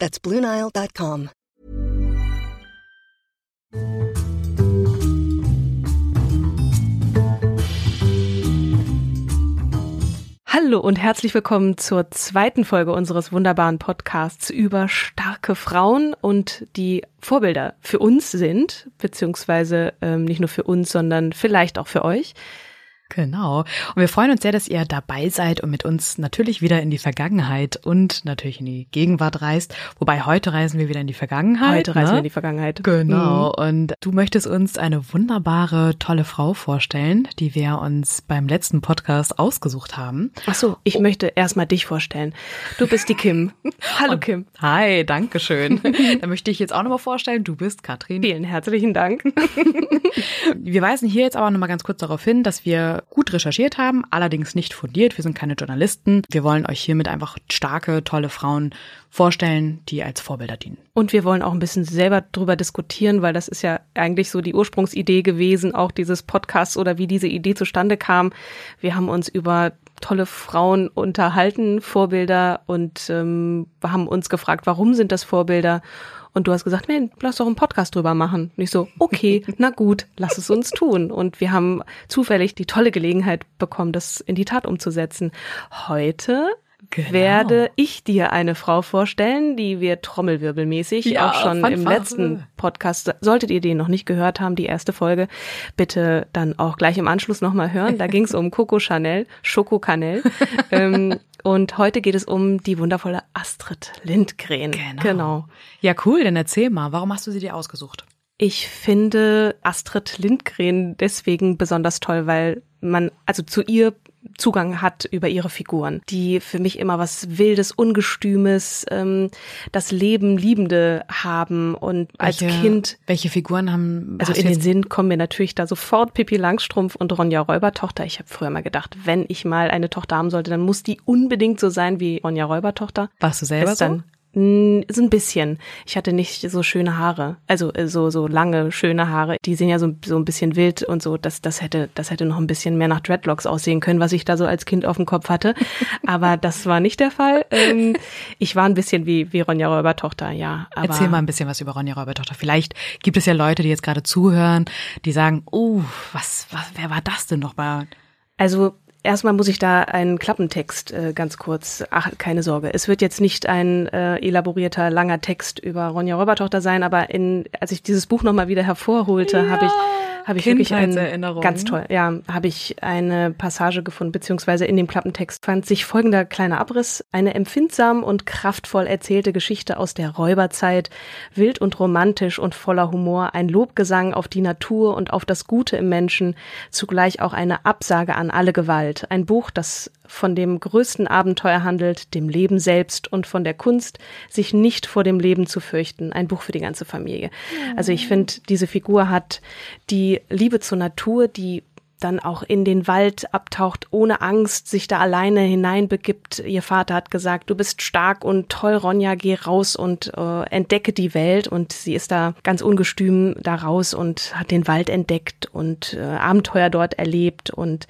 That's BlueNile.com. Hallo und herzlich willkommen zur zweiten Folge unseres wunderbaren Podcasts über starke Frauen und die Vorbilder für uns sind, beziehungsweise ähm, nicht nur für uns, sondern vielleicht auch für euch. Genau. Und wir freuen uns sehr, dass ihr dabei seid und mit uns natürlich wieder in die Vergangenheit und natürlich in die Gegenwart reist. Wobei heute reisen wir wieder in die Vergangenheit. Heute reisen ne? wir in die Vergangenheit. Genau. Mhm. Und du möchtest uns eine wunderbare, tolle Frau vorstellen, die wir uns beim letzten Podcast ausgesucht haben. Ach so, ich oh. möchte erstmal dich vorstellen. Du bist die Kim. Hallo und Kim. Hi, danke schön. Dann möchte ich jetzt auch nochmal vorstellen, du bist Katrin. Vielen herzlichen Dank. wir weisen hier jetzt aber nochmal ganz kurz darauf hin, dass wir gut recherchiert haben, allerdings nicht fundiert. Wir sind keine Journalisten. Wir wollen euch hiermit einfach starke, tolle Frauen vorstellen, die als Vorbilder dienen. Und wir wollen auch ein bisschen selber drüber diskutieren, weil das ist ja eigentlich so die Ursprungsidee gewesen, auch dieses Podcasts oder wie diese Idee zustande kam. Wir haben uns über tolle Frauen unterhalten, Vorbilder und ähm, haben uns gefragt, warum sind das Vorbilder? Und du hast gesagt, nee, lass doch einen Podcast drüber machen. Und ich so, okay, na gut, lass es uns tun. Und wir haben zufällig die tolle Gelegenheit bekommen, das in die Tat umzusetzen. Heute Genau. werde ich dir eine Frau vorstellen, die wir trommelwirbelmäßig ja, auch schon im letzten Podcast, solltet ihr den noch nicht gehört haben, die erste Folge, bitte dann auch gleich im Anschluss nochmal hören. Da ging es um Coco Chanel, Schoko Canel. ähm, und heute geht es um die wundervolle Astrid Lindgren. Genau. genau. Ja, cool, dann erzähl mal, warum hast du sie dir ausgesucht? Ich finde Astrid Lindgren deswegen besonders toll, weil man, also zu ihr Zugang hat über ihre Figuren, die für mich immer was Wildes, Ungestümes, ähm, das Leben Liebende haben und welche, als Kind. Welche Figuren haben? Also in den Sinn kommen mir natürlich da sofort Pippi Langstrumpf und Ronja Räubertochter. Ich habe früher mal gedacht, wenn ich mal eine Tochter haben sollte, dann muss die unbedingt so sein wie Ronja Räubertochter. Warst du selber so? So ein bisschen. Ich hatte nicht so schöne Haare, also äh, so so lange schöne Haare. Die sind ja so so ein bisschen wild und so. Das das hätte das hätte noch ein bisschen mehr nach Dreadlocks aussehen können, was ich da so als Kind auf dem Kopf hatte. Aber das war nicht der Fall. Ähm, ich war ein bisschen wie wie Ronja Räubertochter, ja. Aber Erzähl mal ein bisschen was über Ronja Räubertochter. Vielleicht gibt es ja Leute, die jetzt gerade zuhören, die sagen, oh, was was wer war das denn noch mal? Also Erstmal muss ich da einen Klappentext äh, ganz kurz. Ach, keine Sorge. Es wird jetzt nicht ein äh, elaborierter, langer Text über Ronja Räubertochter sein, aber in, als ich dieses Buch nochmal wieder hervorholte, ja, habe ich, habe ich wirklich ein, ganz toll, ja, habe ich eine Passage gefunden, beziehungsweise in dem Klappentext fand sich folgender kleiner Abriss. Eine empfindsam und kraftvoll erzählte Geschichte aus der Räuberzeit, wild und romantisch und voller Humor, ein Lobgesang auf die Natur und auf das Gute im Menschen, zugleich auch eine Absage an alle Gewalt. Ein Buch, das von dem größten Abenteuer handelt, dem Leben selbst und von der Kunst, sich nicht vor dem Leben zu fürchten. Ein Buch für die ganze Familie. Also ich finde, diese Figur hat die Liebe zur Natur, die dann auch in den Wald abtaucht, ohne Angst, sich da alleine hineinbegibt. Ihr Vater hat gesagt, du bist stark und toll, Ronja, geh raus und äh, entdecke die Welt. Und sie ist da ganz ungestüm da raus und hat den Wald entdeckt und äh, Abenteuer dort erlebt und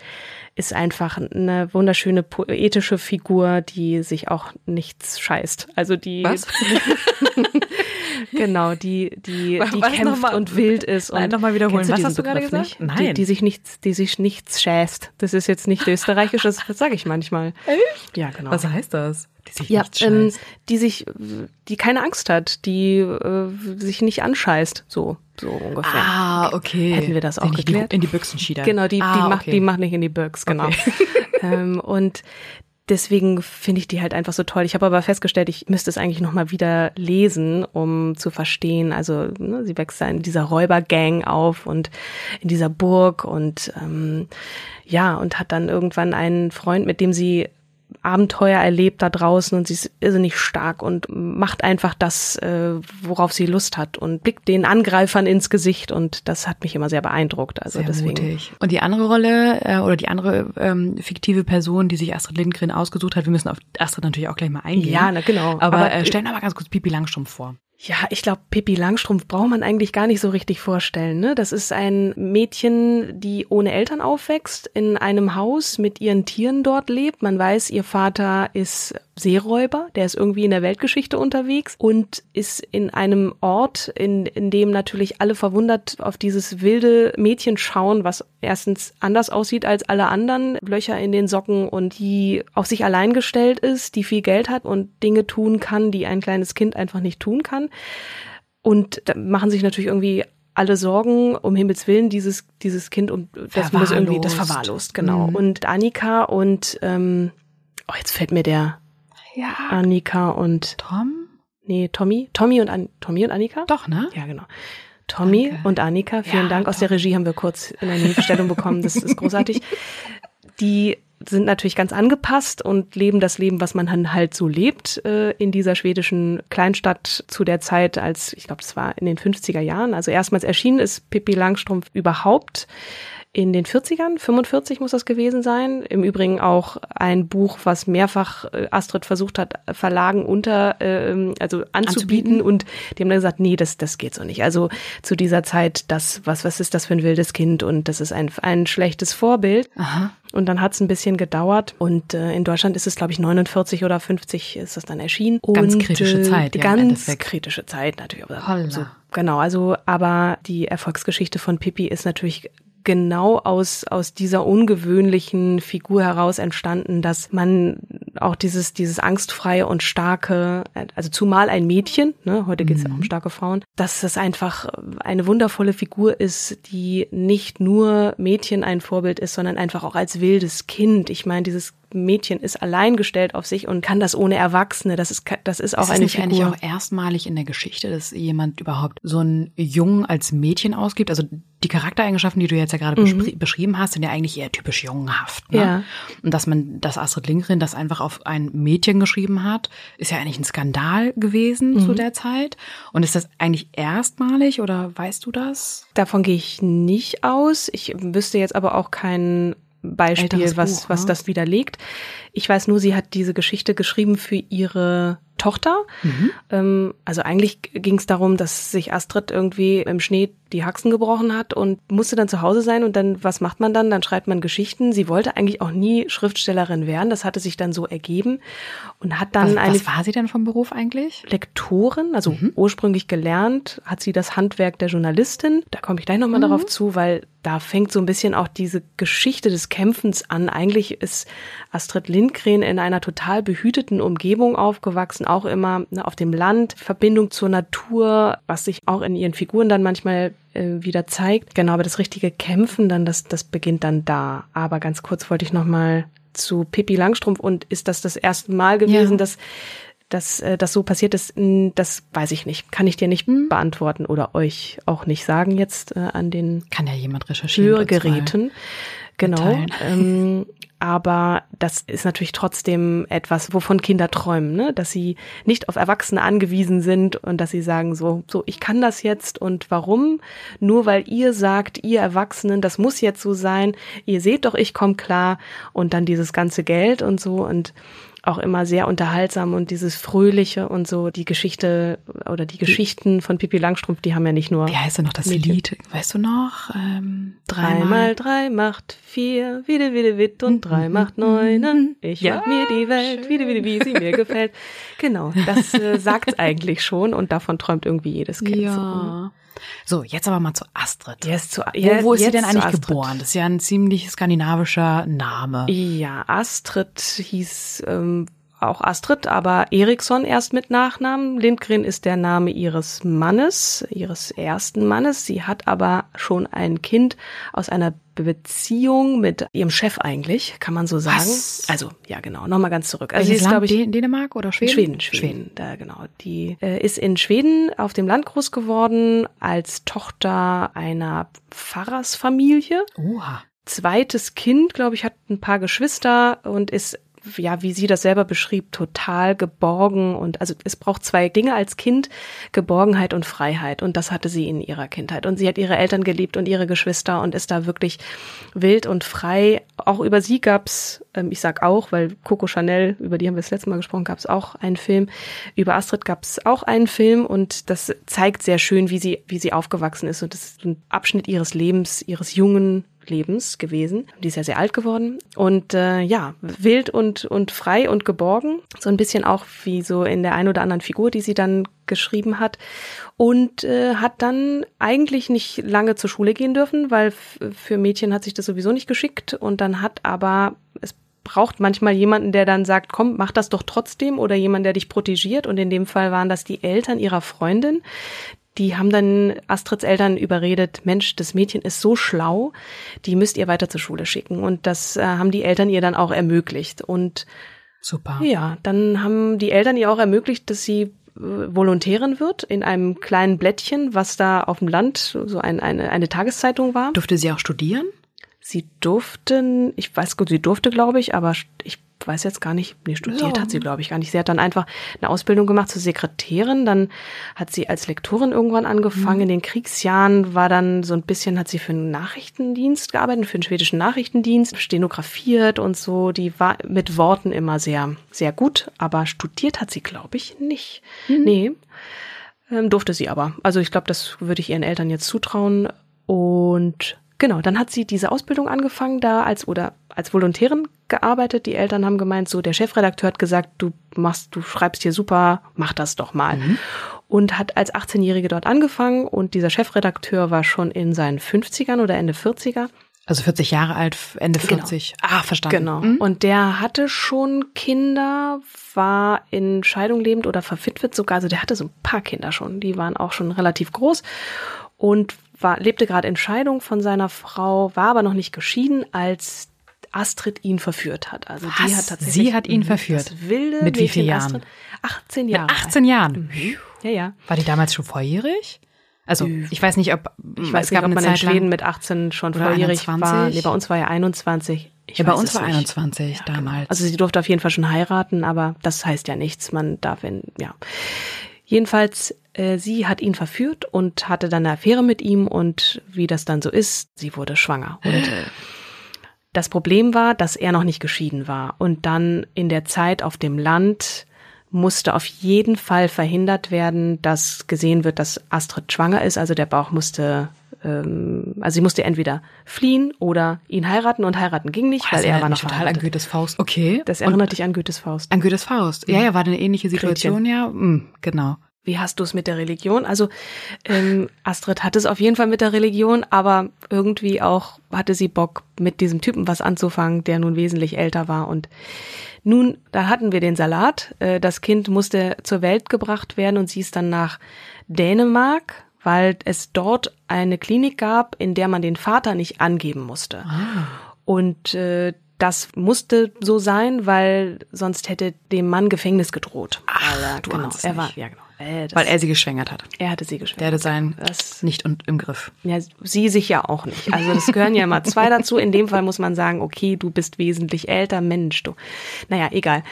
ist einfach eine wunderschöne poetische Figur, die sich auch nichts scheißt. Also die Was? genau, die die die Was kämpft und wild ist Nein, und noch mal wiederholen. Was hast du gerade gesagt? Nicht? Nein, die, die, sich nichts, die sich nichts schäst. Das ist jetzt nicht österreichisch, das sage ich manchmal. Echt? Ja, genau. Was heißt das? Die sich Ja, ähm, die sich, die keine Angst hat, die äh, sich nicht anscheißt, so, so ungefähr. Ah, okay. Hätten wir das Die auch nicht geklärt? In die Büchsen schiedern. Genau, die, ah, die, macht, okay. die macht nicht in die Birks, genau. ähm, und deswegen finde ich die halt einfach so toll. Ich habe aber festgestellt, ich müsste es eigentlich nochmal wieder lesen, um zu verstehen. Also ne, sie wächst da in dieser Räubergang auf und in dieser Burg und ähm, ja, und hat dann irgendwann einen Freund, mit dem sie Abenteuer erlebt da draußen und sie ist irrsinnig stark und macht einfach das, äh, worauf sie Lust hat und blickt den Angreifern ins Gesicht und das hat mich immer sehr beeindruckt. Also Sehr deswegen. mutig. Und die andere Rolle äh, oder die andere ähm, fiktive Person, die sich Astrid Lindgren ausgesucht hat, wir müssen auf Astrid natürlich auch gleich mal eingehen. Ja, na, genau. Aber, Aber, äh, stellen wir mal ganz kurz Pipi Langstrumpf vor. Ja, ich glaube, Pippi Langstrumpf braucht man eigentlich gar nicht so richtig vorstellen. Ne? Das ist ein Mädchen, die ohne Eltern aufwächst, in einem Haus mit ihren Tieren dort lebt. Man weiß, ihr Vater ist Seeräuber, der ist irgendwie in der Weltgeschichte unterwegs und ist in einem Ort, in, in dem natürlich alle verwundert auf dieses wilde Mädchen schauen, was erstens anders aussieht als alle anderen, Löcher in den Socken und die auf sich allein gestellt ist, die viel Geld hat und Dinge tun kann, die ein kleines Kind einfach nicht tun kann. Und da machen sich natürlich irgendwie alle Sorgen, um Himmels Willen, dieses, dieses Kind und das muss irgendwie, das Verwahrlost. genau. Mhm. Und Annika und, ähm, oh, jetzt fällt mir der Ja. Annika und, Tom? nee, Tommy, Tommy und, An Tommy und Annika? Doch, ne? Ja, genau. Tommy Danke. und Annika, vielen Ja, Dank. Aus der Tommy. Regie haben wir kurz eine Hilfestellung bekommen. Das ist großartig. Die sind natürlich ganz angepasst und leben das Leben, was man halt so lebt äh, in dieser schwedischen Kleinstadt zu der Zeit, als ich glaube, das war in den 50er Jahren. Also erstmals erschienen ist Pippi Langstrumpf überhaupt in den 40ern, 45 muss das gewesen sein. Im Übrigen auch ein Buch, was mehrfach äh, Astrid versucht hat, Verlagen unter, ähm, also anzubieten, Anzubieten? und die haben dann gesagt, nee, das, das geht so nicht. Also zu dieser Zeit, das, was, was ist das für ein wildes Kind und das ist ein, ein schlechtes Vorbild. Aha. Und dann hat es ein bisschen gedauert und äh, in Deutschland ist es, glaube ich, 49 oder 50 ist das dann erschienen. Ganz und, kritische Zeit, ja, im ganz kritische Zeit natürlich. Aber Holla. so, genau, also aber die Erfolgsgeschichte von Pippi ist natürlich genau aus, aus dieser ungewöhnlichen Figur heraus entstanden, dass man auch dieses, dieses angstfreie und starke, also zumal ein Mädchen, ne, heute geht es ja auch um starke Frauen, dass das einfach eine wundervolle Figur ist, die nicht nur Mädchen ein Vorbild ist, sondern einfach auch als wildes Kind. Ich meine, dieses Mädchen ist alleingestellt auf sich und kann das ohne Erwachsene. Das ist, das ist auch Ist eine nicht eigentlich Figur. auch erstmalig in der Geschichte, dass jemand überhaupt so einen Jungen als Mädchen ausgibt? Also die Charaktereigenschaften, die du jetzt ja gerade beschri beschrieben hast, sind ja eigentlich eher typisch jungenhaft. Ne? Mhm. Ja. Und dass man, dass Astrid Lindgren das einfach auf ein Mädchen geschrieben hat, ist ja eigentlich ein Skandal gewesen Mhm. zu der Zeit. Und ist das eigentlich erstmalig oder weißt du das? Davon gehe ich nicht aus. Ich wüsste jetzt aber auch kein Beispiel, Älteres was, Buch, was ne? das widerlegt. Ich weiß nur, sie hat diese Geschichte geschrieben für ihre Tochter. Mhm. Ähm, also eigentlich ging es darum, dass sich Astrid irgendwie im Schnee die Haxen gebrochen hat und musste dann zu Hause sein und dann, was macht man dann? Dann schreibt man Geschichten. Sie wollte eigentlich auch nie Schriftstellerin werden. Das hatte sich dann so ergeben und hat dann Was, eine was war sie denn vom Beruf eigentlich? Lektorin, also Mhm. ursprünglich gelernt, hat sie das Handwerk der Journalistin. Da komme ich gleich nochmal Mhm. darauf zu, weil da fängt so ein bisschen auch diese Geschichte des Kämpfens an. Eigentlich ist Astrid Lindgren in einer total behüteten Umgebung aufgewachsen, auch immer ne, auf dem Land, Verbindung zur Natur, was sich auch in ihren Figuren dann manchmal äh, wieder zeigt. Genau, aber das richtige Kämpfen dann, das, das beginnt dann da. Aber ganz kurz wollte ich nochmal zu Pippi Langstrumpf und ist das das erste Mal gewesen, Ja. dass dass äh, das so passiert ist, das weiß ich nicht. Kann ich dir nicht Hm. beantworten oder euch auch nicht sagen jetzt äh, an den Kann ja jemand recherchieren. Hörgeräten. Genau. Ähm, aber das ist natürlich trotzdem etwas, wovon Kinder träumen, ne? dass sie nicht auf Erwachsene angewiesen sind und dass sie sagen so, so, ich kann das jetzt und warum? Nur weil ihr sagt, ihr Erwachsenen, das muss jetzt so sein, ihr seht doch, ich komme klar und dann dieses ganze Geld und so und auch immer sehr unterhaltsam und dieses Fröhliche und so, die Geschichte oder die Geschichten von Pippi Langstrumpf, die haben ja nicht nur Wie heißt denn noch das Mädchen. Lied? Weißt du noch? Ähm, Drei mal drei macht vier, wieder, wieder, wit und drei macht neun. Ich Ja, mach mir die Welt, wieder, wieder, wie sie mir gefällt. Genau, das äh, sagt's eigentlich schon und davon träumt irgendwie jedes Kind. Ja. So, jetzt aber mal zu Astrid. Jetzt zu, Wo, wo ist sie jetzt denn eigentlich geboren? Das ist ja ein ziemlich skandinavischer Name. Ja, Astrid hieß ähm, auch Astrid, aber Eriksson erst mit Nachnamen. Lindgren ist der Name ihres Mannes, ihres ersten Mannes. Sie hat aber schon ein Kind aus einer Beziehung mit ihrem Chef eigentlich, kann man so sagen. Was? Also, ja, genau. Nochmal ganz zurück. Also, sie ist, glaube ich, Dän- Dänemark oder Schweden? Schweden, Schweden, da genau. Die äh, ist in Schweden auf dem Land groß geworden als Tochter einer Pfarrersfamilie. Oha. Zweites Kind, glaube ich, hat ein paar Geschwister und ist ja, wie sie das selber beschrieb, total geborgen und also es braucht zwei Dinge als Kind, Geborgenheit und Freiheit und das hatte sie in ihrer Kindheit und sie hat ihre Eltern geliebt und ihre Geschwister und ist da wirklich wild und frei. Auch über sie gab's, ähm, ich sag auch, weil Coco Chanel, über die haben wir das letzte Mal gesprochen, gab's auch einen Film. Über Astrid gab's auch einen Film und das zeigt sehr schön, wie sie wie sie aufgewachsen ist und das ist ein Abschnitt ihres Lebens, ihres jungen Lebens gewesen. Die ist ja sehr alt geworden. Und äh, ja, wild und und frei und geborgen, so ein bisschen auch wie so in der ein oder anderen Figur, die sie dann geschrieben hat. Und äh, hat dann eigentlich nicht lange zur Schule gehen dürfen, weil für Mädchen hat sich das sowieso nicht geschickt. Und dann hat aber es braucht manchmal jemanden, der dann sagt, komm, mach das doch trotzdem. Oder jemand, der dich protegiert. Und in dem Fall waren das die Eltern ihrer Freundin, die haben dann Astrids Eltern überredet, Mensch, das Mädchen ist so schlau, die müsst ihr weiter zur Schule schicken. Und das äh, haben die Eltern ihr dann auch ermöglicht. Und Super. ja, dann haben die Eltern ihr auch ermöglicht, dass sie äh, Volontärin wird in einem kleinen Blättchen, was da auf dem Land so ein, eine, eine Tageszeitung war. Durfte sie auch studieren? Sie durften, ich weiß gut, sie durfte, glaube ich, aber ich weiß jetzt gar nicht, nee, studiert Ja. hat sie, glaube ich, gar nicht. Sie hat dann einfach eine Ausbildung gemacht zur Sekretärin, dann hat sie als Lektorin irgendwann angefangen. Mhm. In den Kriegsjahren war dann so ein bisschen, hat sie für einen Nachrichtendienst gearbeitet, für den schwedischen Nachrichtendienst, stenografiert und so. Die war mit Worten immer sehr, sehr gut, aber studiert hat sie, glaube ich, nicht. Mhm. Nee. Ähm, durfte sie aber. Also ich glaube, das würde ich ihren Eltern jetzt zutrauen. Und genau, dann hat sie diese Ausbildung angefangen, da als oder als Volontärin gearbeitet. Die Eltern haben gemeint, so der Chefredakteur hat gesagt, du machst, du schreibst hier super, mach das doch mal. Und hat als 18-Jährige dort angefangen und dieser Chefredakteur war schon in seinen 50ern oder Ende 40er. Also 40 Jahre alt, Ende Genau. 40. Ah, verstanden. Genau. Mhm. Und der hatte schon Kinder, war in Scheidung lebend oder verwitwet sogar. Also der hatte so ein paar Kinder schon. Die waren auch schon relativ groß und war, lebte gerade in Scheidung von seiner Frau, war aber noch nicht geschieden, als Astrid ihn verführt hat. Also die Was? hat tatsächlich. Sie hat ihn Mhm, verführt? Wilde Mit wie vielen Jahren? Astrid. 18 Mit Jahre. 18 Jahren. Ja, ja. War die damals schon volljährig? Also, ich weiß nicht, ob Ich weiß es nicht, gab ob eine man in Zeit Schweden mit 18 schon volljährig war. 21. Nee, bei uns war er 21. Ich Ja, bei uns war nicht. 21 damals. Also sie durfte auf jeden Fall schon heiraten, aber das heißt ja nichts. Man darf, in, ja. Jedenfalls, äh, sie hat ihn verführt und hatte dann eine Affäre mit ihm und wie das dann so ist, sie wurde schwanger. Und das Problem war, dass er noch nicht geschieden war. Und dann in der Zeit auf dem Land musste auf jeden Fall verhindert werden, dass gesehen wird, dass Astrid schwanger ist. Also der Bauch musste, ähm, also sie musste entweder fliehen oder ihn heiraten und heiraten ging nicht, Boah, weil er war noch total an verheiratet. Goethes Faust. Okay. Das Und erinnert dich an Goethes Faust. an Goethes Faust. Ja, ja, war eine ähnliche Situation, ja. Hm, genau. Wie hast du es mit der Religion? Also ähm, Astrid hat es auf jeden Fall mit der Religion, aber irgendwie auch hatte sie Bock, mit diesem Typen was anzufangen, der nun wesentlich älter war. Und nun, da hatten wir den Salat. Äh, das Kind musste zur Welt gebracht werden und sie ist dann nach Dänemark, weil es dort eine Klinik gab, in der man den Vater nicht angeben musste. Und äh, das musste so sein, weil sonst hätte dem Mann Gefängnis gedroht. Ach, weil du genau, er war, ja genau. Äh, Weil er sie geschwängert hat. er hatte sie geschwängert. Der hatte sein Das- nicht und im Griff. Ja, sie sich ja auch nicht. Also das gehören ja immer zwei dazu. In dem Fall muss man sagen, okay, du bist wesentlich älter, Mensch, du. Naja, egal.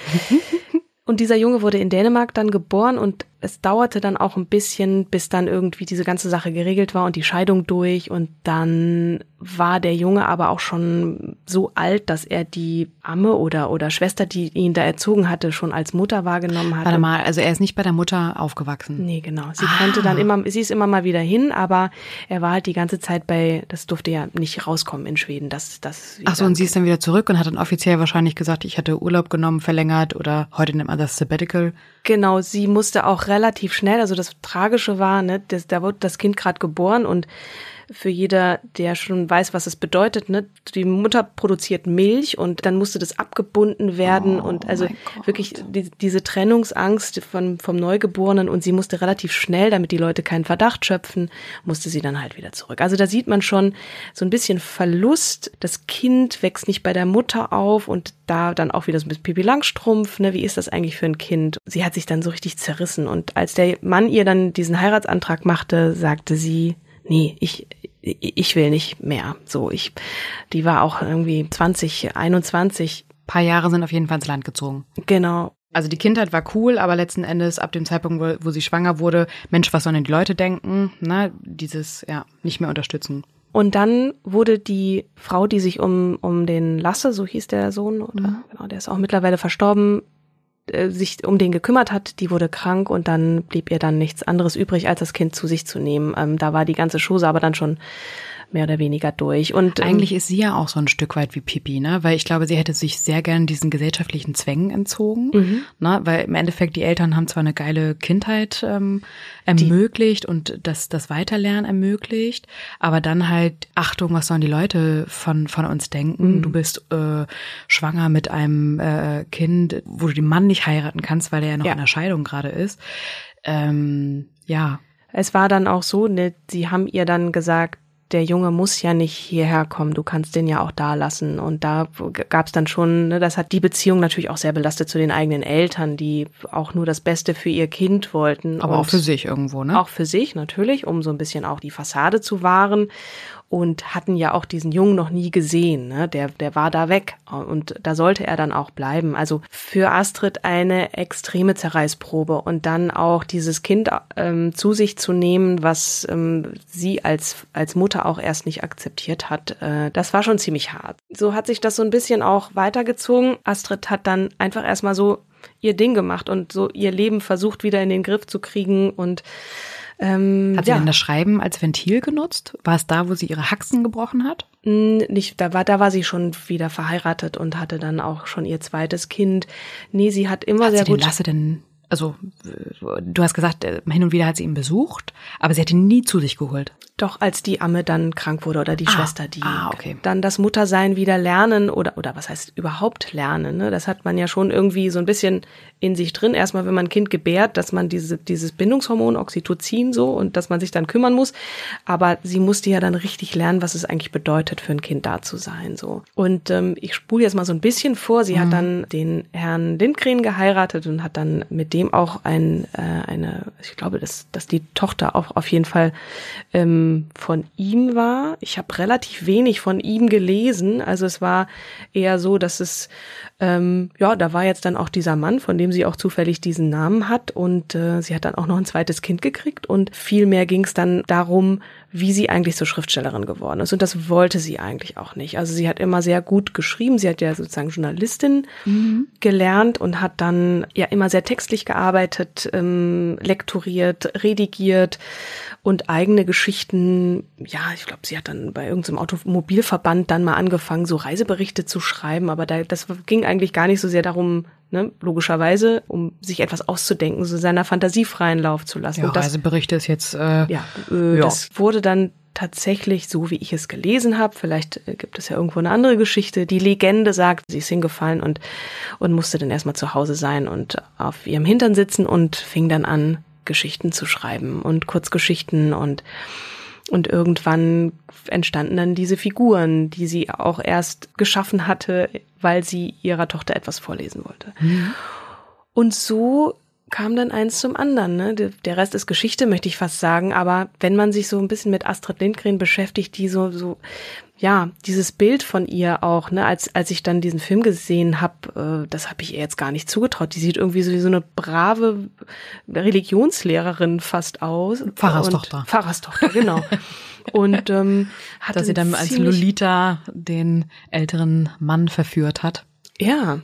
Und dieser Junge wurde in Dänemark dann geboren und es dauerte dann auch ein bisschen, bis dann irgendwie diese ganze Sache geregelt war und die Scheidung durch. Und dann war der Junge aber auch schon so alt, dass er die Amme oder, oder Schwester, die ihn da erzogen hatte, schon als Mutter wahrgenommen hatte. Warte mal, also er ist nicht bei der Mutter aufgewachsen. Nee, genau. Sie konnte dann immer, sie ist immer mal wieder hin, aber er war halt die ganze Zeit bei, das durfte ja nicht rauskommen in Schweden, dass das. Ach so, und sie ist dann wieder zurück und hat dann offiziell wahrscheinlich gesagt, ich hatte Urlaub genommen, verlängert oder heute nennt man das Sabbatical. Genau, sie musste auch relativ schnell, also das Tragische war, ne, das, da wurde das Kind gerade geboren und für jeder, der schon weiß, was es bedeutet, ne? Die Mutter produziert Milch und dann musste das abgebunden werden Oh und also wirklich die, diese Trennungsangst von, vom Neugeborenen und sie musste relativ schnell, damit die Leute keinen Verdacht schöpfen, musste sie dann halt wieder zurück. Also da sieht man schon so ein bisschen Verlust. Das Kind wächst nicht bei der Mutter auf und da dann auch wieder so ein bisschen Pipi Langstrumpf, ne? Wie ist das eigentlich für ein Kind? Sie hat sich dann so richtig zerrissen und als der Mann ihr dann diesen Heiratsantrag machte, sagte sie, nee, ich, ich will nicht mehr. So, ich, die war auch irgendwie 20, 21. paar Jahre sind auf jeden Fall ins Land gezogen. Genau. Also die Kindheit war cool, aber letzten Endes ab dem Zeitpunkt, wo, wo sie schwanger wurde, Mensch, was sollen denn die Leute denken? Ne? Dieses, ja, nicht mehr unterstützen. Und dann wurde die Frau, die sich um, um den Lasse, so hieß der Sohn, oder genau, der ist auch mittlerweile verstorben, äh, sich um den gekümmert hat, die wurde krank und dann blieb ihr dann nichts anderes übrig, als das Kind zu sich zu nehmen. Ähm, da war die ganze Chose aber dann schon mehr oder weniger durch. Und ähm, Eigentlich ist sie ja auch so ein Stück weit wie Pippi, ne? Weil ich glaube, sie hätte sich sehr gern diesen gesellschaftlichen Zwängen entzogen, Mhm. ne? Weil im Endeffekt die Eltern haben zwar eine geile Kindheit ähm, ermöglicht und das das Weiterlernen ermöglicht, aber dann halt Achtung, was sollen die Leute von von uns denken? Mhm. Du bist äh, schwanger mit einem äh, Kind, wo du den Mann nicht heiraten kannst, weil er ja noch Ja. in der Scheidung gerade ist. Ähm, ja, Es war dann auch so, ne, sie haben ihr dann gesagt, der Junge muss ja nicht hierher kommen, du kannst den ja auch da lassen. Und da gab es dann schon, ne, das hat die Beziehung natürlich auch sehr belastet zu den eigenen Eltern, die auch nur das Beste für ihr Kind wollten. aber auch für sich irgendwo, ne? Auch für sich natürlich, um so ein bisschen auch die Fassade zu wahren. Und hatten ja auch diesen Jungen noch nie gesehen. Ne? Der, der war da weg und da sollte er dann auch bleiben. Also für Astrid eine extreme Zerreißprobe und dann auch dieses Kind ähm, zu sich zu nehmen, was ähm, sie als, als Mutter auch erst nicht akzeptiert hat. Äh, das war schon ziemlich hart. So hat sich das so ein bisschen auch weitergezogen. Astrid hat dann einfach erstmal so ihr Ding gemacht und so ihr Leben versucht wieder in den Griff zu kriegen und ähm, Hat sie ja, denn das Schreiben als Ventil genutzt? War es da, wo sie ihre Haxen gebrochen hat? nicht, da war, da war sie schon wieder verheiratet und hatte dann auch schon ihr zweites Kind. Nee, sie hat immer Hat sehr sie den gut. Lasse denn, also äh, du hast gesagt, äh, hin und wieder hat sie ihn besucht, aber sie hat ihn nie zu sich geholt. Doch als die Amme dann krank wurde oder die Ah, Schwester, die ah, okay. dann das Muttersein wieder lernen oder oder was heißt überhaupt lernen, ne? Das hat man ja schon irgendwie so ein bisschen in sich drin. Erstmal, wenn man ein Kind gebärt, dass man diese dieses Bindungshormon Oxytocin so und dass man sich dann kümmern muss, aber sie musste ja dann richtig lernen, was es eigentlich bedeutet für ein Kind da zu sein so. Und ähm, ich spule jetzt mal so ein bisschen vor, sie Mhm. hat dann den Herrn Lindgren geheiratet und hat dann mit dem auch ein äh, eine ich glaube, dass dass die Tochter auch auf jeden Fall ähm, von ihm war. Ich habe relativ wenig von ihm gelesen. Also es war eher so, dass es, ähm, ja, da war jetzt dann auch dieser Mann, von dem sie auch zufällig diesen Namen hat. Und äh, sie hat dann auch noch ein zweites Kind gekriegt. Und viel mehr ging es dann darum, wie sie eigentlich zur Schriftstellerin geworden ist. Und das wollte sie eigentlich auch nicht. Also sie hat immer sehr gut geschrieben. Sie hat ja sozusagen Journalistin gelernt und hat dann ja immer sehr textlich gearbeitet, ähm, lektoriert, redigiert und eigene Geschichten. Ja, ich glaube, sie hat dann bei irgendeinem Automobilverband dann mal angefangen, so Reiseberichte zu schreiben. Aber da, das ging eigentlich gar nicht so sehr darum, ne, logischerweise, um sich etwas auszudenken, so seiner Fantasie freien Lauf zu lassen. Ja, Und das, Reiseberichte ist jetzt äh, ja, äh, Ja. das wurde dann tatsächlich so, wie ich es gelesen habe. Vielleicht äh, gibt es ja irgendwo eine andere Geschichte. Die Legende sagt, sie ist hingefallen und, und musste dann erstmal zu Hause sein und auf ihrem Hintern sitzen und fing dann an, Geschichten zu schreiben und Kurzgeschichten und und irgendwann entstanden dann diese Figuren, die sie auch erst geschaffen hatte, weil sie ihrer Tochter etwas vorlesen wollte. Und so kam dann eins zum anderen. Ne? Der- Rest ist Geschichte, möchte ich fast sagen. Aber wenn man sich so ein bisschen mit Astrid Lindgren beschäftigt, die so, so, ja, dieses Bild von ihr auch, ne, als, als ich dann diesen Film gesehen habe, äh, das habe ich ihr jetzt gar nicht zugetraut. Die sieht irgendwie so wie so eine brave Religionslehrerin fast aus. Pfarrerstochter. Und, Pfarrerstochter, genau. Und ähm, hat dass sie dann als Lolita den älteren Mann verführt hat. Ja.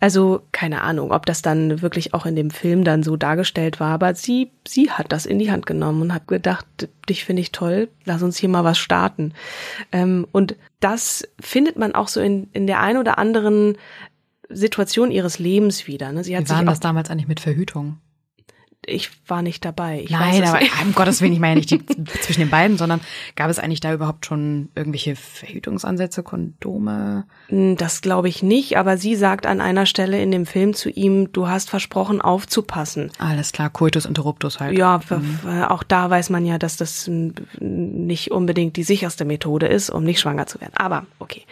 Also keine Ahnung, ob das dann wirklich auch in dem Film dann so dargestellt war, aber sie sie hat das in die Hand genommen und hat gedacht, dich finde ich toll, lass uns hier mal was starten. Ähm, und das findet man auch so in in der ein oder anderen Situation ihres Lebens wieder. Ne? Sie hat Wie war das damals eigentlich mit Verhütung? Ich war nicht dabei. Ich Nein, aber um Gottes Willen, ich meine nicht die, zwischen den beiden, sondern gab es eigentlich da überhaupt schon irgendwelche Verhütungsansätze, Kondome? Hm, das glaube ich nicht, aber sie sagt an einer Stelle in dem Film zu ihm, du hast versprochen aufzupassen. Alles klar, Coitus interruptus halt. Ja, mhm. auch da weiß man ja, dass das nicht unbedingt die sicherste Methode ist, um nicht schwanger zu werden. Aber okay,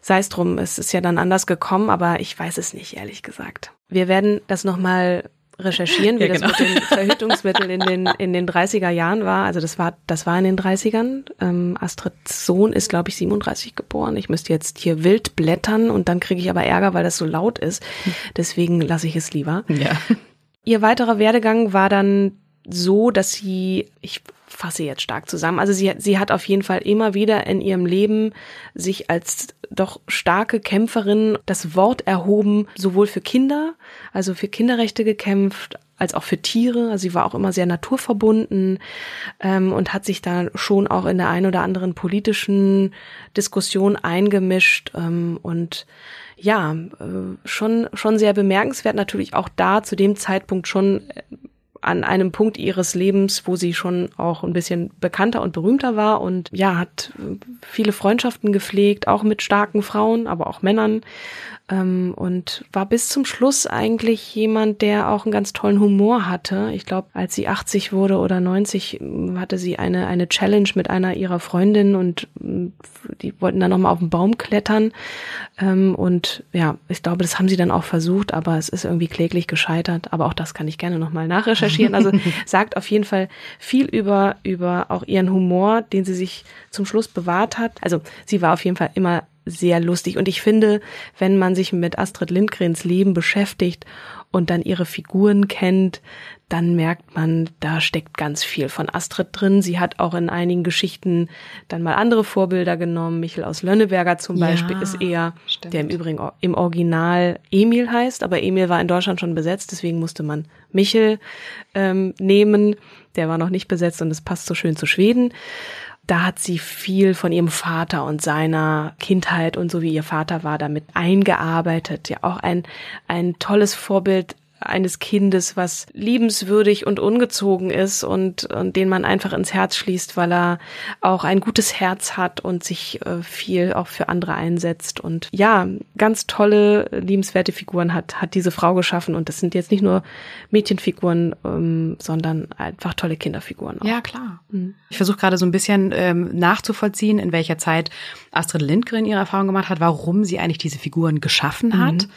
sei es drum, es ist ja dann anders gekommen, aber ich weiß es nicht, ehrlich gesagt. Wir werden das nochmal recherchieren, wie ja, genau. das mit den Verhütungsmitteln in den, in den 30er Jahren war. Also das war, das war in den 30ern. Ähm, Astrids Sohn ist, glaube ich, 37 geboren. Ich müsste jetzt hier wild blättern und dann kriege ich aber Ärger, weil das so laut ist. Deswegen lasse ich es lieber. Ja. Ihr weiterer Werdegang war dann so, dass sie, ich fasse jetzt stark zusammen. Also sie, sie hat auf jeden Fall immer wieder in ihrem Leben sich als doch starke Kämpferin das Wort erhoben, sowohl für Kinder, also für Kinderrechte gekämpft, als auch für Tiere. Also sie war auch immer sehr naturverbunden ähm, und hat sich da schon auch in der ein oder anderen politischen Diskussion eingemischt ähm, und ja, äh, schon, schon sehr bemerkenswert natürlich auch da zu dem Zeitpunkt schon äh, an einem Punkt ihres Lebens, wo sie schon auch ein bisschen bekannter und berühmter war und ja, hat viele Freundschaften gepflegt, auch mit starken Frauen, aber auch Männern und war bis zum Schluss eigentlich jemand, der auch einen ganz tollen Humor hatte. Ich glaube, als sie 80 wurde oder 90, hatte sie eine, eine Challenge mit einer ihrer Freundinnen und die wollten dann nochmal auf den Baum klettern. Ähm, und ja, ich glaube, das haben sie dann auch versucht, aber es ist irgendwie kläglich gescheitert. Aber auch das kann ich gerne nochmal nachrecherchieren. Also sagt auf jeden Fall viel über, über auch ihren Humor, den sie sich zum Schluss bewahrt hat. Also sie war auf jeden Fall immer sehr lustig. Und ich finde, wenn man sich mit Astrid Lindgrens Leben beschäftigt und dann ihre Figuren kennt, dann merkt man, da steckt ganz viel von Astrid drin. Sie hat auch in einigen Geschichten dann mal andere Vorbilder genommen. Michel aus Lönneberger zum Beispiel ja, ist eher, stimmt. der im Übrigen im Original Emil heißt, aber Emil war in Deutschland schon besetzt, deswegen musste man Michel ähm, nehmen. Der war noch nicht besetzt und es passt so schön zu Schweden da hat sie viel von ihrem Vater und seiner Kindheit und so wie ihr Vater war damit eingearbeitet. Ja, auch ein, ein tolles Vorbild eines Kindes, was liebenswürdig und ungezogen ist und, und den man einfach ins Herz schließt, weil er auch ein gutes Herz hat und sich äh, viel auch für andere einsetzt. Und ja, ganz tolle, liebenswerte Figuren hat, hat diese Frau geschaffen. Und das sind jetzt nicht nur Mädchenfiguren, ähm, sondern einfach tolle Kinderfiguren. Auch. Ja, klar. Mhm. Ich versuche gerade so ein bisschen ähm, nachzuvollziehen, in welcher Zeit Astrid Lindgren ihre Erfahrung gemacht hat, warum sie eigentlich diese Figuren geschaffen hat. Mhm.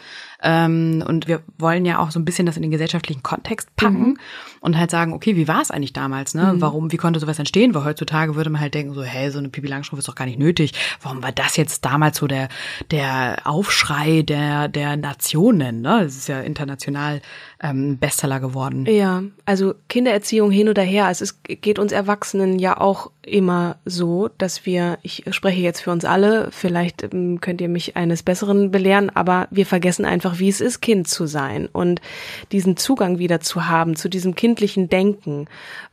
Ähm, und wir wollen ja auch so ein bisschen das in den gesellschaftlichen Kontext packen mhm. und halt sagen, okay, wie war es eigentlich damals? Ne? Mhm. Warum, wie konnte sowas entstehen? Weil heutzutage würde man halt denken, so, hey, so eine Pipi Langstrumpf ist doch gar nicht nötig. Warum war das jetzt damals so der, der Aufschrei der, der Nationen? Ne? Das ist ja international ähm, Bestseller geworden. Ja, also Kindererziehung hin oder her. Es geht uns Erwachsenen ja auch immer so, dass wir, ich spreche jetzt für uns alle, vielleicht ähm, könnt ihr mich eines Besseren belehren, aber wir vergessen einfach, wie es ist, Kind zu sein und diesen Zugang wieder zu haben zu diesem kindlichen Denken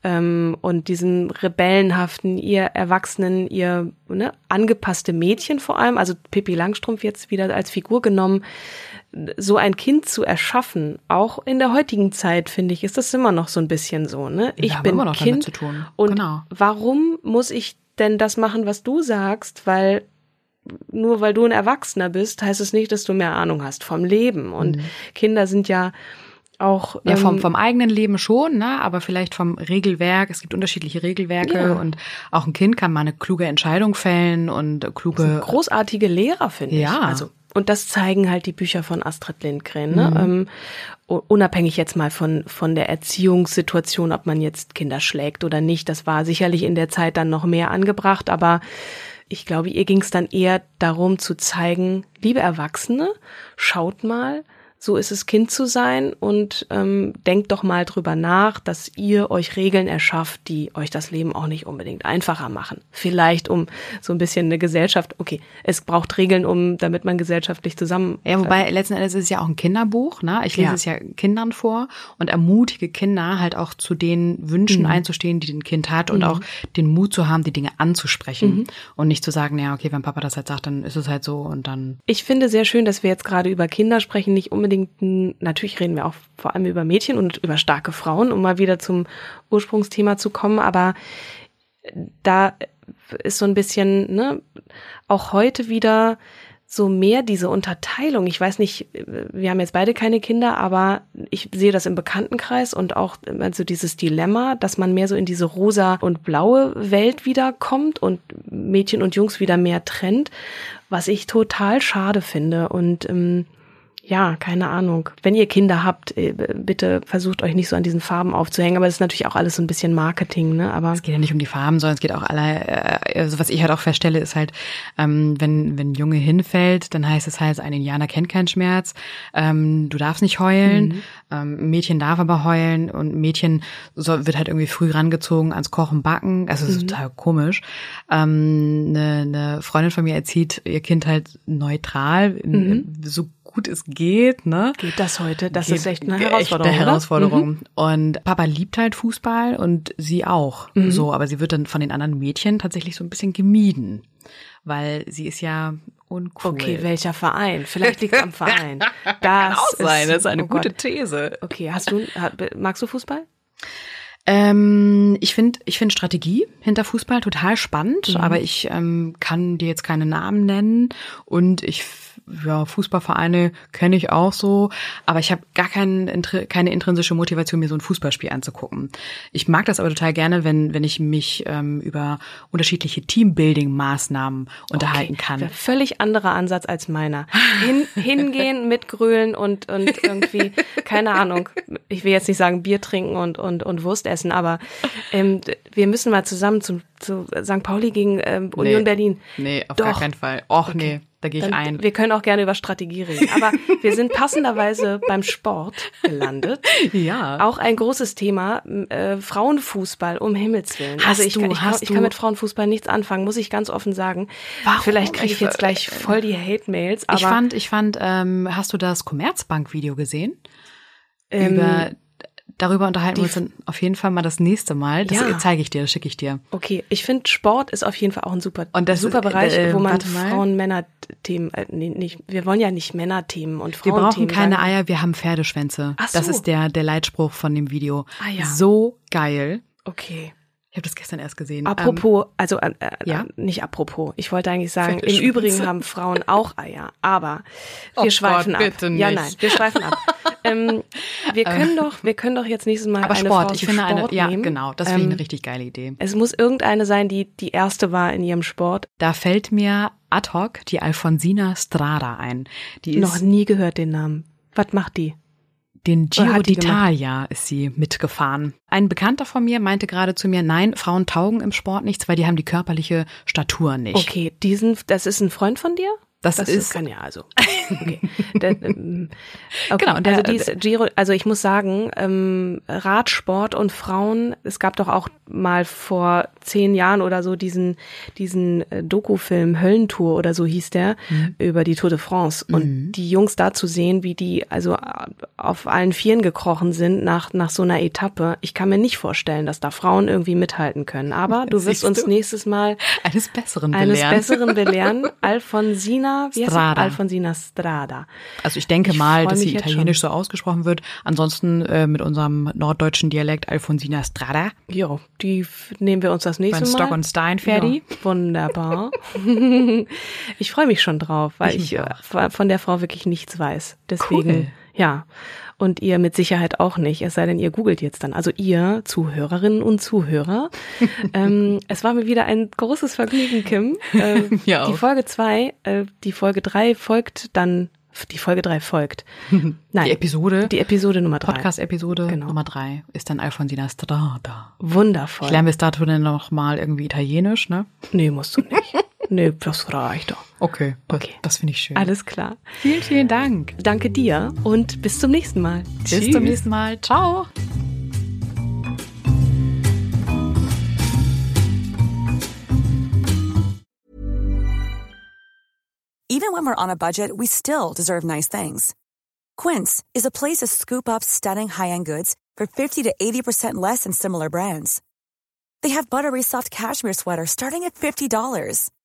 ähm, und diesem rebellenhaften, ihr Erwachsenen, ihr ne, angepasste Mädchen vor allem, also Pippi Langstrumpf jetzt wieder als Figur genommen, so ein Kind zu erschaffen, auch in der heutigen Zeit, finde ich, ist das immer noch so ein bisschen so, ne? Ich bin immer noch Kind zu tun. und genau. warum muss ich denn das machen, was du sagst? Weil nur weil du ein Erwachsener bist, heißt es nicht, dass du mehr Ahnung hast vom Leben. Und mhm. Kinder sind ja auch ja vom vom eigenen Leben schon, ne, aber vielleicht vom Regelwerk. Es gibt unterschiedliche Regelwerke ja. und auch ein Kind kann mal eine kluge Entscheidung fällen und kluge großartige Lehrer finde ja. ich. Also und das zeigen halt die Bücher von Astrid Lindgren. Ne? Mhm. Ähm, unabhängig jetzt mal von, von der Erziehungssituation, ob man jetzt Kinder schlägt oder nicht. Das war sicherlich in der Zeit dann noch mehr angebracht, aber ich glaube, ihr ging es dann eher darum zu zeigen, liebe Erwachsene, schaut mal, so ist es Kind zu sein und ähm, denkt doch mal drüber nach, dass ihr euch Regeln erschafft, die euch das Leben auch nicht unbedingt einfacher machen. Vielleicht um so ein bisschen eine Gesellschaft, okay, es braucht Regeln, um damit man gesellschaftlich zusammen. Ja, wobei letzten Endes ist es ja auch ein Kinderbuch, ne? Ich lese ja. es ja Kindern vor und ermutige Kinder halt auch zu den Wünschen mhm. einzustehen, die ein Kind hat und mhm. auch den Mut zu haben, die Dinge anzusprechen mhm. und nicht zu sagen, ja, okay, wenn Papa das halt sagt, dann ist es halt so und dann. Ich finde sehr schön, dass wir jetzt gerade über Kinder sprechen, nicht unbedingt unbedingt, natürlich reden wir auch vor allem über Mädchen und über starke Frauen, um mal wieder zum Ursprungsthema zu kommen, aber da ist so ein bisschen, ne, auch heute wieder so mehr diese Unterteilung. Ich weiß nicht, wir haben jetzt beide keine Kinder, aber ich sehe das im Bekanntenkreis und auch also dieses Dilemma, dass man mehr so in diese rosa und blaue Welt wiederkommt und Mädchen und Jungs wieder mehr trennt, was ich total schade finde und ähm, ja, keine Ahnung. Wenn ihr Kinder habt, äh, bitte versucht euch nicht so an diesen Farben aufzuhängen. Aber das ist natürlich auch alles so ein bisschen Marketing, ne? Aber es geht ja nicht um die Farben, sondern es geht auch alle. Äh, also was ich halt auch feststelle, ist halt, ähm, wenn wenn Junge hinfällt, dann heißt es halt, ein Indianer kennt keinen Schmerz. Ähm, du darfst nicht heulen. Mhm. Ähm, Mädchen darf aber heulen und Mädchen so, wird halt irgendwie früh rangezogen ans Kochen, Backen. Also mhm. total komisch. Ähm, eine, eine Freundin von mir erzieht ihr Kind halt neutral, mhm. so gut es geht, ne? Geht das heute? Das geht, ist echt eine Herausforderung. Echt eine Herausforderung. Mhm. Und Papa liebt halt Fußball und sie auch. Mhm. So, aber sie wird dann von den anderen Mädchen tatsächlich so ein bisschen gemieden. Weil sie ist ja uncool. Okay, welcher Verein? Vielleicht liegt es am Verein. Das Kann auch sein, das ist eine oh gute Gott. These. Okay, hast du, magst du Fußball? Ähm, ich finde ich finde Strategie hinter Fußball total spannend, mhm. aber ich ähm, kann dir jetzt keine Namen nennen und ich ja, Fußballvereine kenne ich auch so, aber ich habe gar kein, keine intrinsische Motivation, mir so ein Fußballspiel anzugucken. Ich mag das aber total gerne, wenn, wenn ich mich ähm, über unterschiedliche Teambuilding-Maßnahmen unterhalten okay. kann. Völlig anderer Ansatz als meiner. Hin, hingehen, mitgrölen und, und irgendwie, keine Ahnung, ich will jetzt nicht sagen Bier trinken und, und, und Wurst essen, aber ähm, wir müssen mal zusammen zum, zu St. Pauli gegen ähm, Union nee. Berlin. Nee, auf Doch. gar keinen Fall. Och okay. nee. Da gehe ich Dann, ein. Wir können auch gerne über Strategie reden. Aber wir sind passenderweise beim Sport gelandet. Ja. Auch ein großes Thema, äh, Frauenfußball, um Himmels Willen. Hast also ich, du, ich, ich, hast ich kann mit Frauenfußball nichts anfangen, muss ich ganz offen sagen. Warum? Vielleicht kriege ich jetzt gleich voll die Hate-Mails. Ich fand, ich fand, ähm, hast du das Commerzbank-Video gesehen? Ähm, Über Darüber unterhalten wir uns dann auf jeden Fall mal das nächste Mal. Das ja. zeige ich dir, das schicke ich dir. Okay, ich finde Sport ist auf jeden Fall auch ein super, und das super ist, Bereich, äh, wo man Frauen-Männer-Themen, äh, nee, nicht, wir wollen ja nicht Männer-Themen und Frauen-Themen. Wir brauchen keine sagen. Eier, wir haben Pferdeschwänze. Ach so. Das ist der, der Leitspruch von dem Video. Ah, ja. So geil. Okay. Ich habe das gestern erst gesehen. Apropos, ähm, also äh, äh, ja? nicht apropos. Ich wollte eigentlich sagen, im Übrigen haben Frauen auch Eier, aber wir oh schweifen Gott, bitte ab. Nicht. Ja, nein, wir schweifen ab. ähm, wir können doch, wir können doch jetzt nächstes Mal aber eine Sport, Frau ich finde Sport eine, ja, nehmen. genau, das finde ich eine richtig geile Idee. Es muss irgendeine sein, die die erste war in ihrem Sport. Da fällt mir ad hoc die Alfonsina Strada ein. Die ist noch nie gehört den Namen. Was macht die? Den Giro d'Italia ist sie mitgefahren. Ein Bekannter von mir meinte gerade zu mir, nein, Frauen taugen im Sport nichts, weil die haben die körperliche Statur nicht. Okay, diesen, das ist ein Freund von dir? Das, das ist kann ja also. Okay. Ähm, okay. Genau, der, also dies Giro, also ich muss sagen, ähm, Radsport und Frauen, es gab doch auch mal vor zehn Jahren oder so diesen diesen äh, Dokufilm Höllentour oder so hieß der mhm. über die Tour de France und mhm. die Jungs da zu sehen, wie die also auf allen Vieren gekrochen sind nach nach so einer Etappe. Ich kann mir nicht vorstellen, dass da Frauen irgendwie mithalten können. Aber du wirst uns nächstes Mal eines Besseren belehren. Eines Besseren belehren. Alfonsina, wie Strada. Alfonsina Strada. Also ich denke ich mal, dass sie italienisch so ausgesprochen wird. Ansonsten äh, mit unserem norddeutschen Dialekt Alfonsina Strada. Ja, die nehmen wir uns das nächste Beim Mal. Stock und Stein fertig. Ja, wunderbar. ich freue mich schon drauf, weil ich, ich äh, von der Frau wirklich nichts weiß. Deswegen, cool. ja. Und ihr mit Sicherheit auch nicht, es sei denn, ihr googelt jetzt dann. Also ihr Zuhörerinnen und Zuhörer. ähm, es war mir wieder ein großes Vergnügen, Kim. Äh, ja die Folge zwei, äh, die Folge drei folgt dann die Folge drei folgt. Nein. Die Episode. Die Episode Nummer drei. Podcast-Episode genau. Nummer drei ist dann Alfonsina Strada. Wundervoll. Ich lerne bis dato dann noch mal irgendwie Italienisch, ne? Nee, musst du nicht. Nee, das reicht doch. Okay, okay. das finde ich schön. Alles klar. Vielen, vielen Dank. Danke dir und bis zum nächsten Mal. Bis Tschüss. zum nächsten Mal. Ciao. Even when we're on a budget, we still deserve nice things. Quince is a place to scoop up stunning high-end goods for 50 to 80% less than similar brands. They have buttery soft cashmere sweaters starting at $50,